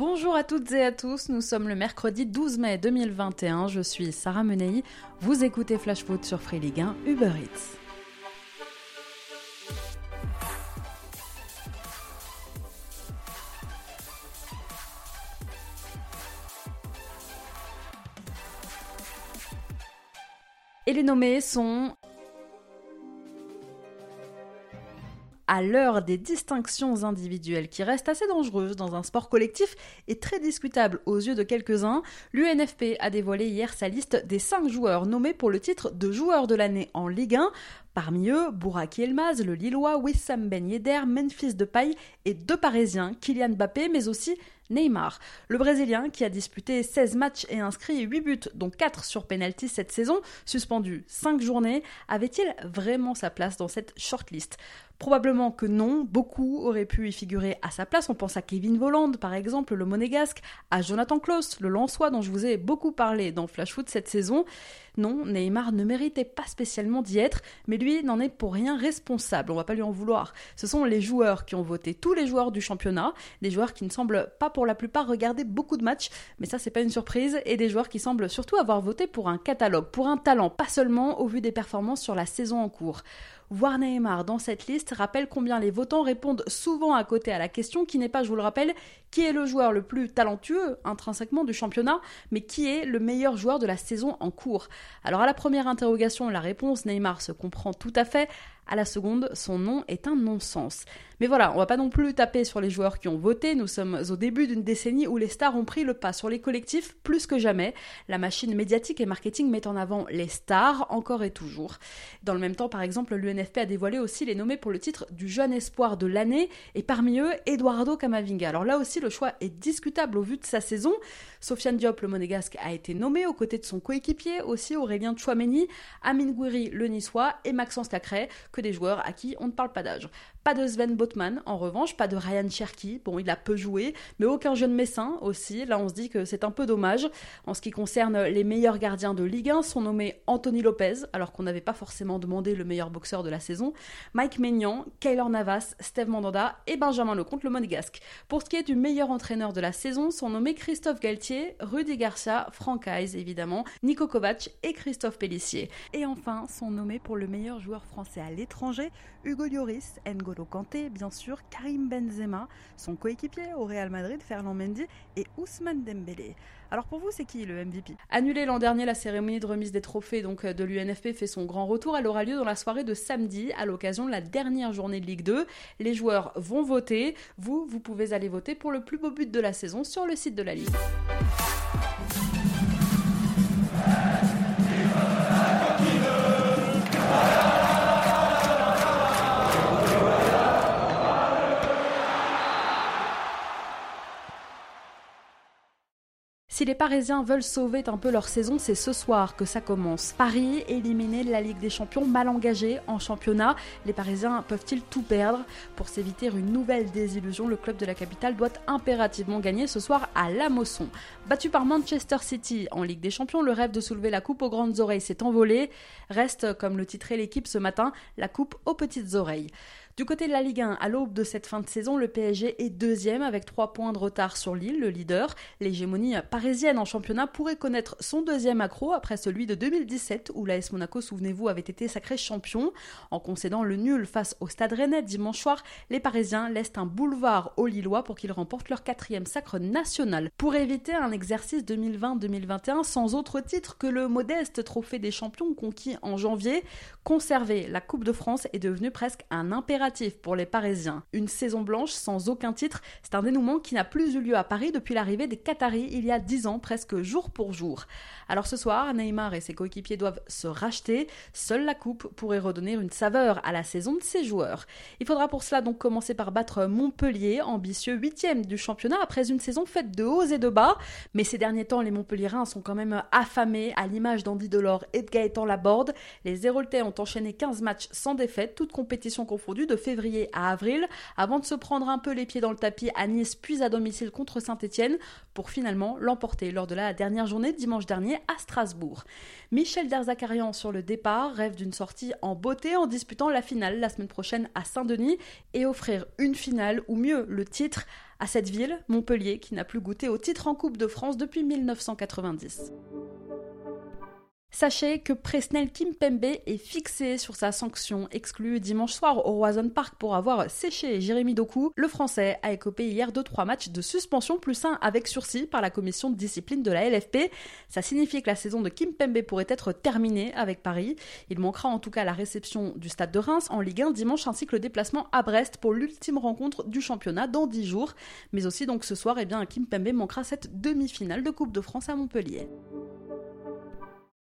Bonjour à toutes et à tous, nous sommes le mercredi 12 mai 2021, je suis Sarah Menei, vous écoutez Flash Foot sur Free Ligue 1 Uber Eats. Et les nommés sont à l'heure des distinctions individuelles qui restent assez dangereuses dans un sport collectif et très discutable aux yeux de quelques-uns, l'UNFP a dévoilé hier sa liste des 5 joueurs nommés pour le titre de joueur de l'année en Ligue 1. Parmi eux, Bouraki Elmaz, le Lillois, Wissam Ben Yedder, Memphis Depay et deux Parisiens, Kylian Mbappé, mais aussi Neymar. Le Brésilien, qui a disputé 16 matchs et inscrit 8 buts, dont 4 sur penalty cette saison, suspendu 5 journées, avait-il vraiment sa place dans cette shortlist? Probablement que non, beaucoup auraient pu y figurer à sa place. On pense à Kevin Volland, par exemple, le monégasque, à Jonathan Klaus, le Lançois dont je vous ai beaucoup parlé dans Flash Foot cette saison. Non, Neymar ne méritait pas spécialement d'y être, mais lui n'en est pour rien responsable, on va pas lui en vouloir. Ce sont les joueurs qui ont voté, tous les joueurs du championnat, des joueurs qui ne semblent pas pour la plupart regarder beaucoup de matchs, mais ça c'est pas une surprise, et des joueurs qui semblent surtout avoir voté pour un catalogue, pour un talent, pas seulement au vu des performances sur la saison en cours. Voir Neymar dans cette liste rappelle combien les votants répondent souvent à côté à la question qui n'est pas, je vous le rappelle, qui est le joueur le plus talentueux intrinsèquement du championnat, mais qui est le meilleur joueur de la saison en cours. Alors à la première interrogation, la réponse Neymar se comprend tout à fait. À la seconde, son nom est un non-sens. Mais voilà, on va pas non plus taper sur les joueurs qui ont voté. Nous sommes au début d'une décennie où les stars ont pris le pas sur les collectifs plus que jamais. La machine médiatique et marketing met en avant les stars encore et toujours. Dans le même temps, par exemple, l'UNFP a dévoilé aussi les nommés pour le titre du jeune espoir de l'année et parmi eux, Eduardo Camavinga. Alors là aussi, le choix est discutable au vu de sa saison. Sofiane Diop, le monégasque, a été nommé aux côtés de son coéquipier, aussi Aurélien Chouameni, Amin Gouiri, le niçois, et Maxence Cacré, que des joueurs à qui on ne parle pas d'âge. Pas de Sven Botman, en revanche, pas de Ryan Cherky. Bon, il a peu joué, mais aucun jeune messin aussi. Là, on se dit que c'est un peu dommage. En ce qui concerne les meilleurs gardiens de Ligue 1, sont nommés Anthony Lopez, alors qu'on n'avait pas forcément demandé le meilleur boxeur de la saison, Mike Maignan, Kaylor Navas, Steve Mandanda et Benjamin Lecomte, le monégasque. Pour ce qui est du meilleur entraîneur de la saison, sont nommés Christophe Galtier, Rudy Garcia, Franck Hayes évidemment, Nico Kovac et Christophe Pellissier. Et enfin, sont nommés pour le meilleur joueur français à l'étranger, Hugo Lloris, N'Golo Kanté, bien sûr, Karim Benzema, son coéquipier au Real Madrid, Ferland Mendy et Ousmane Dembélé. Alors pour vous, c'est qui le MVP Annulé l'an dernier, la cérémonie de remise des trophées donc de l'UNFP fait son grand retour. Elle aura lieu dans la soirée de samedi à l'occasion de la dernière journée de Ligue 2. Les joueurs vont voter. Vous, vous pouvez aller voter pour le plus beau but de la saison sur le site de la Ligue. Si les Parisiens veulent sauver un peu leur saison, c'est ce soir que ça commence. Paris éliminé de la Ligue des Champions, mal engagé en championnat. Les Parisiens peuvent-ils tout perdre? Pour s'éviter une nouvelle désillusion, le club de la capitale doit impérativement gagner ce soir à La Mosson. Battu par Manchester City en Ligue des Champions, le rêve de soulever la coupe aux grandes oreilles s'est envolé. Reste, comme le titrait l'équipe ce matin, la coupe aux petites oreilles. Du côté de la Ligue 1, à l'aube de cette fin de saison, le PSG est deuxième avec 3 points de retard sur Lille, le leader. L'hégémonie parisienne en championnat pourrait connaître son deuxième accro après celui de 2017 où l'AS Monaco, souvenez-vous, avait été sacré champion. En concédant le nul face au Stade Rennais dimanche soir, les Parisiens laissent un boulevard aux Lillois pour qu'ils remportent leur quatrième sacre national. Pour éviter un exercice 2020-2021 sans autre titre que le modeste trophée des champions conquis en janvier, conserver la Coupe de France est devenu presque un impératif pour les Parisiens. Une saison blanche sans aucun titre, c'est un dénouement qui n'a plus eu lieu à Paris depuis l'arrivée des Qataris il y a 10 ans, presque jour pour jour. Alors ce soir, Neymar et ses coéquipiers doivent se racheter. Seule la coupe pourrait redonner une saveur à la saison de ses joueurs. Il faudra pour cela donc commencer par battre Montpellier, ambitieux 8 du championnat après une saison faite de hauts et de bas. Mais ces derniers temps, les Montpelliérains sont quand même affamés à l'image d'Andy Delors et de Gaëtan Laborde. Les Héroltais ont enchaîné 15 matchs sans défaite, toutes compétitions confondues, de février à avril, avant de se prendre un peu les pieds dans le tapis à Nice puis à domicile contre Saint-Etienne, pour finalement l'emporter lors de la dernière journée dimanche dernier à Strasbourg. Michel Derzakarian sur le départ rêve d'une sortie en beauté en disputant la finale la semaine prochaine à Saint-Denis et offrir une finale, ou mieux le titre, à cette ville, Montpellier, qui n'a plus goûté au titre en Coupe de France depuis 1990. Sachez que Presnel Kimpembe est fixé sur sa sanction exclue dimanche soir au Roison Park pour avoir séché Jérémy Doku. Le Français a écopé hier de trois matchs de suspension plus un avec sursis par la commission de discipline de la LFP. Ça signifie que la saison de Kimpembe pourrait être terminée avec Paris. Il manquera en tout cas la réception du Stade de Reims en Ligue 1 dimanche ainsi que le déplacement à Brest pour l'ultime rencontre du championnat dans dix jours. Mais aussi donc ce soir, eh bien, Kimpembe manquera cette demi-finale de Coupe de France à Montpellier.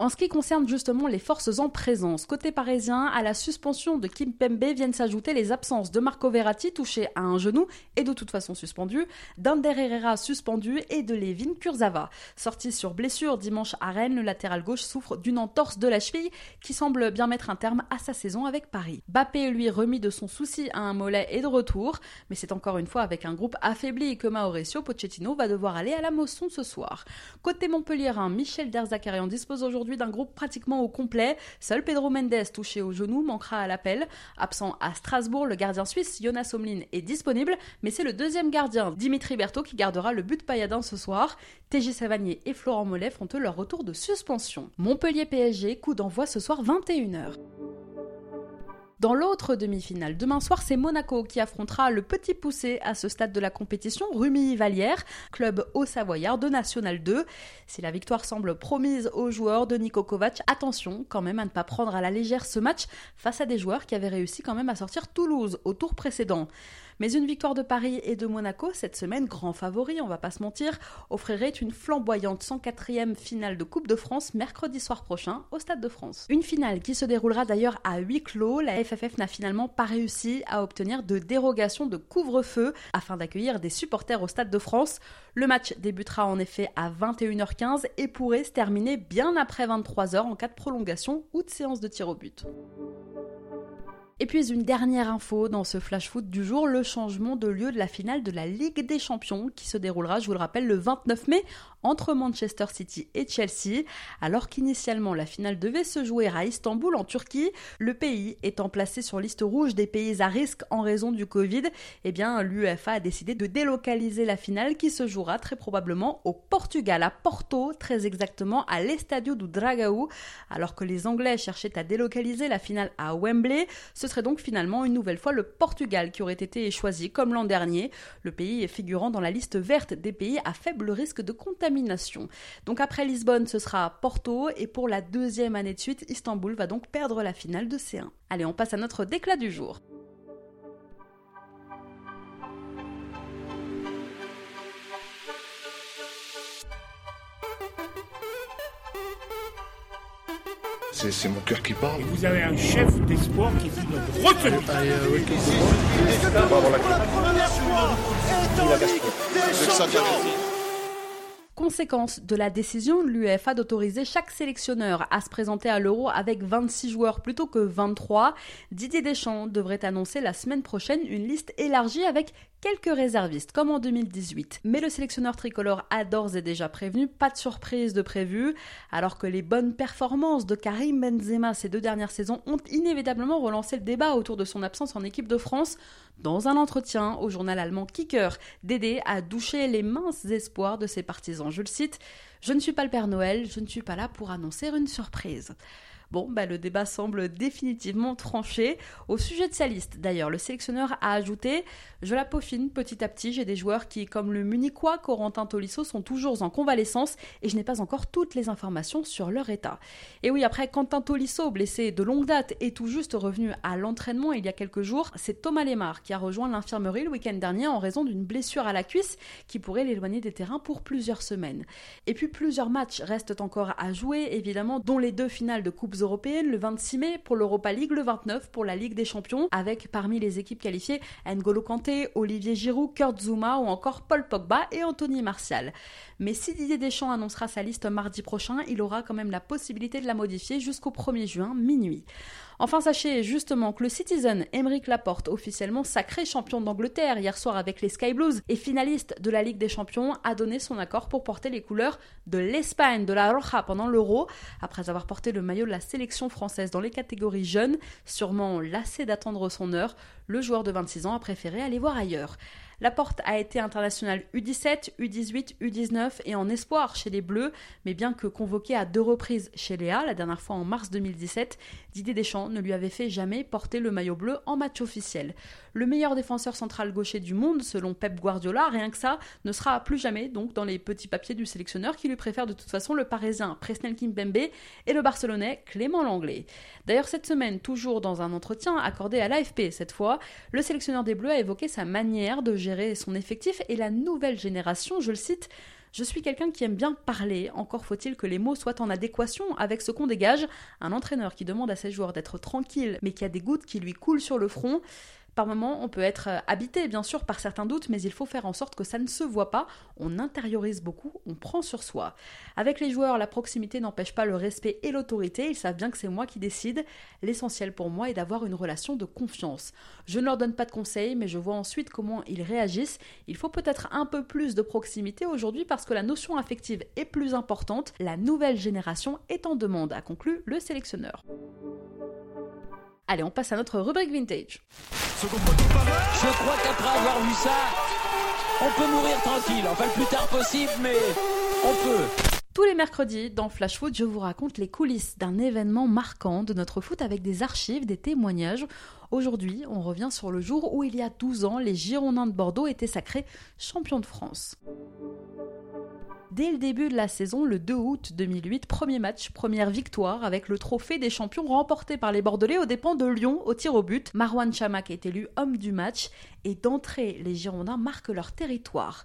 En ce qui concerne justement les forces en présence, côté parisien, à la suspension de Kim Pembe viennent s'ajouter les absences de Marco Verratti touché à un genou et de toute façon suspendu, d'Ander Herrera suspendu et de Levin Kurzava. Sorti sur blessure dimanche à Rennes, le latéral gauche souffre d'une entorse de la cheville qui semble bien mettre un terme à sa saison avec Paris. Bappé lui remis de son souci à un mollet et de retour, mais c'est encore une fois avec un groupe affaibli que Mauricio Pochettino va devoir aller à la Mosson ce soir. Côté Montpellierin, Michel Derzakarian dispose aujourd'hui d'un groupe pratiquement au complet. Seul Pedro Mendes, touché au genou, manquera à l'appel. Absent à Strasbourg, le gardien suisse Jonas Omlin est disponible, mais c'est le deuxième gardien, Dimitri Berthaud, qui gardera le but payadin ce soir. TJ Savanier et Florent Mollet font eux leur retour de suspension. Montpellier PSG, coup d'envoi ce soir 21h. Dans l'autre demi-finale, demain soir, c'est Monaco qui affrontera le petit poussé à ce stade de la compétition, Rumi-Valière, club haut-savoyard de National 2. Si la victoire semble promise aux joueurs de Niko Kovac, attention quand même à ne pas prendre à la légère ce match face à des joueurs qui avaient réussi quand même à sortir Toulouse au tour précédent. Mais une victoire de Paris et de Monaco cette semaine, grand favori, on va pas se mentir, offrirait une flamboyante 104e finale de Coupe de France mercredi soir prochain au Stade de France. Une finale qui se déroulera d'ailleurs à huis clos. La FFF n'a finalement pas réussi à obtenir de dérogation de couvre-feu afin d'accueillir des supporters au Stade de France. Le match débutera en effet à 21h15 et pourrait se terminer bien après 23h en cas de prolongation ou de séance de tir au but. Et puis une dernière info dans ce flash foot du jour, le changement de lieu de la finale de la Ligue des Champions qui se déroulera, je vous le rappelle, le 29 mai entre Manchester City et Chelsea. Alors qu'initialement la finale devait se jouer à Istanbul en Turquie, le pays étant placé sur liste rouge des pays à risque en raison du Covid, eh bien l'UEFA a décidé de délocaliser la finale qui se jouera très probablement au Portugal, à Porto, très exactement à l'Estadio do Dragao, alors que les Anglais cherchaient à délocaliser la finale à Wembley. Ce serait donc finalement une nouvelle fois le Portugal qui aurait été choisi comme l'an dernier, le pays figurant dans la liste verte des pays à faible risque de contamination. Donc après Lisbonne, ce sera Porto et pour la deuxième année de suite, Istanbul va donc perdre la finale de C1. Allez, on passe à notre déclat du jour. C'est mon cœur qui parle. vous avez un chef d'espoir qui vous notre retenue. Conséquence de la décision de l'UEFA d'autoriser chaque sélectionneur à se présenter à l'Euro avec 26 joueurs plutôt que 23, Didier Deschamps devrait annoncer la semaine prochaine une liste élargie avec quelques réservistes, comme en 2018. Mais le sélectionneur tricolore a d'ores et déjà prévenu, pas de surprise de prévu, alors que les bonnes performances de Karim Benzema ces deux dernières saisons ont inévitablement relancé le débat autour de son absence en équipe de France. Dans un entretien au journal allemand Kicker, Dédé a douché les minces espoirs de ses partisans. Je le cite, Je ne suis pas le Père Noël, je ne suis pas là pour annoncer une surprise. Bon, bah, le débat semble définitivement tranché. Au sujet de sa liste, d'ailleurs, le sélectionneur a ajouté Je la peaufine petit à petit, j'ai des joueurs qui, comme le Munichois Corentin Tolisso, sont toujours en convalescence et je n'ai pas encore toutes les informations sur leur état. Et oui, après Quentin Tolisso, blessé de longue date et tout juste revenu à l'entraînement il y a quelques jours, c'est Thomas Lemar qui a rejoint l'infirmerie le week-end dernier en raison d'une blessure à la cuisse qui pourrait l'éloigner des terrains pour plusieurs semaines. Et puis plusieurs matchs restent encore à jouer, évidemment, dont les deux finales de Coupe européennes le 26 mai, pour l'Europa League le 29, pour la Ligue des Champions, avec parmi les équipes qualifiées N'Golo Kanté, Olivier Giroud, Kurt Zuma ou encore Paul Pogba et Anthony Martial. Mais si Didier Deschamps annoncera sa liste mardi prochain, il aura quand même la possibilité de la modifier jusqu'au 1er juin, minuit. Enfin, sachez justement que le Citizen Émeric Laporte, officiellement sacré champion d'Angleterre hier soir avec les Sky Blues et finaliste de la Ligue des Champions, a donné son accord pour porter les couleurs de l'Espagne, de la Roja pendant l'Euro, après avoir porté le maillot de la sélection française dans les catégories jeunes, sûrement lassé d'attendre son heure, le joueur de 26 ans a préféré aller voir ailleurs. Laporte a été international U17, U18, U19 et en espoir chez les Bleus, mais bien que convoqué à deux reprises chez Léa, la dernière fois en mars 2017, Didier Deschamps ne lui avait fait jamais porter le maillot bleu en match officiel. Le meilleur défenseur central gaucher du monde, selon Pep Guardiola, rien que ça, ne sera plus jamais donc dans les petits papiers du sélectionneur qui lui préfère de toute façon le parisien Presnel Kimpembe et le barcelonais Clément Langlais. D'ailleurs cette semaine, toujours dans un entretien accordé à l'AFP cette fois, le sélectionneur des Bleus a évoqué sa manière de gérer son effectif. Et la nouvelle génération, je le cite, je suis quelqu'un qui aime bien parler, encore faut-il que les mots soient en adéquation avec ce qu'on dégage. Un entraîneur qui demande à ses joueurs d'être tranquille mais qui a des gouttes qui lui coulent sur le front, par moment, on peut être euh, habité, bien sûr, par certains doutes, mais il faut faire en sorte que ça ne se voit pas. On intériorise beaucoup, on prend sur soi. Avec les joueurs, la proximité n'empêche pas le respect et l'autorité. Ils savent bien que c'est moi qui décide. L'essentiel pour moi est d'avoir une relation de confiance. Je ne leur donne pas de conseils, mais je vois ensuite comment ils réagissent. Il faut peut-être un peu plus de proximité aujourd'hui parce que la notion affective est plus importante. La nouvelle génération est en demande, a conclu le sélectionneur. Allez, on passe à notre rubrique vintage. Je crois qu'après avoir vu ça, on peut mourir tranquille. Enfin, le plus tard possible, mais on peut. Tous les mercredis, dans Flash Foot, je vous raconte les coulisses d'un événement marquant de notre foot avec des archives, des témoignages. Aujourd'hui, on revient sur le jour où, il y a 12 ans, les Girondins de Bordeaux étaient sacrés champions de France. Dès le début de la saison, le 2 août 2008, premier match, première victoire avec le trophée des champions remporté par les Bordelais aux dépens de Lyon au tir au but. Marwan Chamak est élu homme du match et d'entrée, les Girondins marquent leur territoire.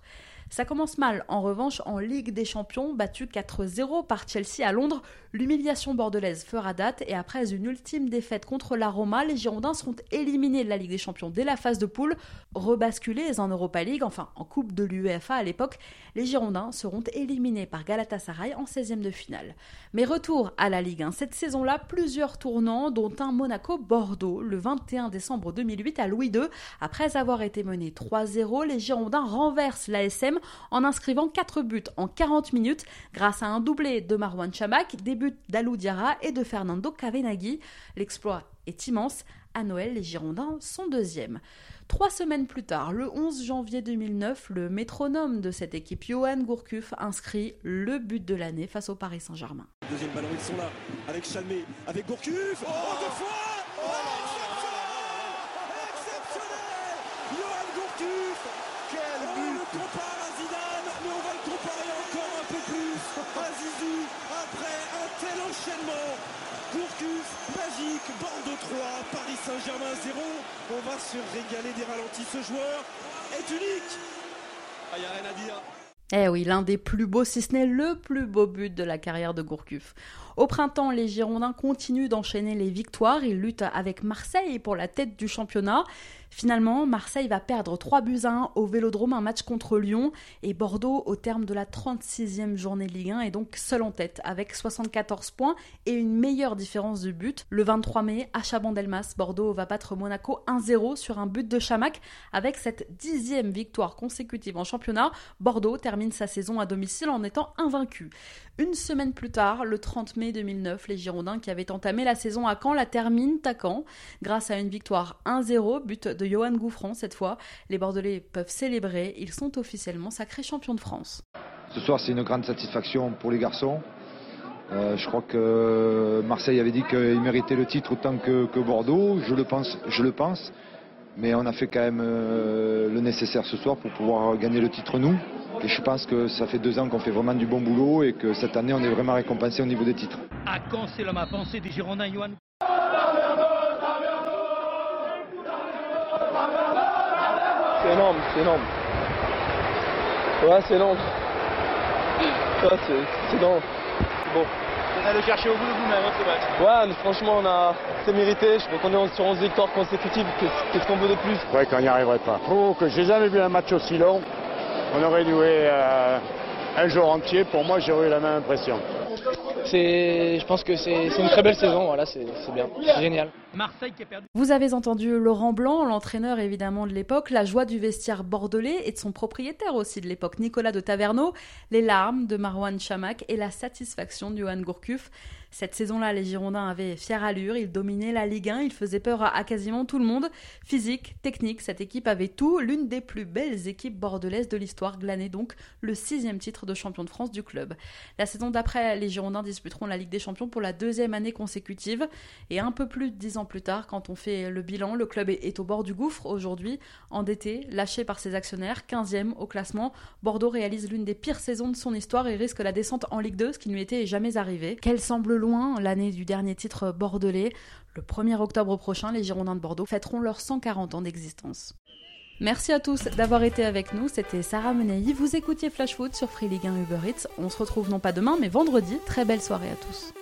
Ça commence mal, en revanche, en Ligue des Champions, battu 4-0 par Chelsea à Londres, l'humiliation bordelaise fera date et après une ultime défaite contre la Roma, les Girondins seront éliminés de la Ligue des Champions dès la phase de poule, rebasculés en Europa League, enfin en Coupe de l'UEFA à l'époque, les Girondins seront éliminés par Galatasaray en 16e de finale. Mais retour à la Ligue 1, cette saison-là, plusieurs tournants, dont un Monaco-Bordeaux le 21 décembre 2008 à Louis II. Après avoir été menés 3-0, les Girondins renversent l'ASM en inscrivant 4 buts en 40 minutes grâce à un doublé de Marwan Chamak, des buts d'Alou Diarra et de Fernando Cavenaghi. L'exploit est immense. À Noël, les Girondins sont deuxièmes. Trois semaines plus tard, le 11 janvier 2009, le métronome de cette équipe, Johan Gourcuff, inscrit le but de l'année face au Paris Saint-Germain. Deuxième ballon, ils sont là, avec Chalmé, avec Gourcuff. Oh, deux fois oh, Exceptionnel Johan Gourcuff Quel but Zidane, mais on va le comparer encore un peu plus à après un tel enchaînement Gourcuff, magique, Bordeaux 3, Paris Saint-Germain 0. On va se régaler des ralentis. Ce joueur est unique. Il ah, n'y a rien à dire. Eh oui, l'un des plus beaux, si ce n'est le plus beau but de la carrière de Gourcuff. Au printemps, les Girondins continuent d'enchaîner les victoires. Ils luttent avec Marseille pour la tête du championnat. Finalement, Marseille va perdre 3 buts à 1 au Vélodrome, un match contre Lyon. Et Bordeaux, au terme de la 36e journée Ligue 1, est donc seul en tête avec 74 points et une meilleure différence de but. Le 23 mai, à Chabandelmas, Bordeaux va battre Monaco 1-0 sur un but de Chamac. Avec cette dixième victoire consécutive en championnat, Bordeaux termine sa saison à domicile en étant invaincu. Une semaine plus tard, le 30 mai 2009, les Girondins qui avaient entamé la saison à Caen la terminent à Caen. Grâce à une victoire 1-0, but de Johan Gouffran cette fois, les Bordelais peuvent célébrer, ils sont officiellement sacrés champions de France. Ce soir c'est une grande satisfaction pour les garçons. Euh, je crois que Marseille avait dit qu'il méritait le titre autant que, que, Bordeaux, je le pense, je le pense. Mais on a fait quand même euh, le nécessaire ce soir pour pouvoir gagner le titre nous. Et je pense que ça fait deux ans qu'on fait vraiment du bon boulot et que cette année, on est vraiment récompensé au niveau des titres. À quand c'est l'homme à penser des Girondins, Johan? C'est énorme, c'est énorme. Ouais, c'est énorme. Ouais, c'est énorme. Beau. Vous allez le chercher au bout de vous-même, ce match. Ouais, mais franchement, on a c'est mérité. Je crois qu'on est sur 11 victoires consécutives. Qu'est-ce qu'on veut de plus? Ouais, qu'on n'y arriverait pas. Faut que j'ai jamais vu un match aussi long. On aurait joué euh, un jour entier. Pour moi, j'aurais eu la même impression. Je pense que c'est une très belle saison. Voilà, c'est bien, c'est génial. Marseille qui a perdu. Vous avez entendu Laurent Blanc, l'entraîneur évidemment de l'époque, la joie du vestiaire bordelais et de son propriétaire aussi de l'époque, Nicolas de Taverneau, les larmes de Marwan Chamak et la satisfaction de Johan Gourcuff. Cette saison-là, les Girondins avaient fière allure, ils dominaient la Ligue 1, ils faisaient peur à, quasiment tout le monde. Physique, technique, cette équipe avait tout, l'une des plus belles équipes bordelaises de l'histoire, glanée donc le sixième titre de champion de France du club. La saison d'après, les Girondins disputeront la Ligue des Champions pour la deuxième année consécutive, et un peu plus de dix ans plus tard, quand on fait le bilan, le club est, au bord du gouffre aujourd'hui, endetté, lâché par ses actionnaires, 15e au classement. Bordeaux réalise l'une des pires saisons de son histoire et risque la descente en Ligue 2, ce qui ne lui était jamais arrivé. Quelle semble loin l'année du dernier titre bordelais. Le 1er octobre prochain, les Girondins de Bordeaux fêteront leurs 140 ans d'existence. Merci à tous d'avoir été avec nous. C'était Sarah Menei. Vous écoutiez Flash Foot sur Free League 1 Uber Eats. On se retrouve non pas demain, mais vendredi. Très belle soirée à tous.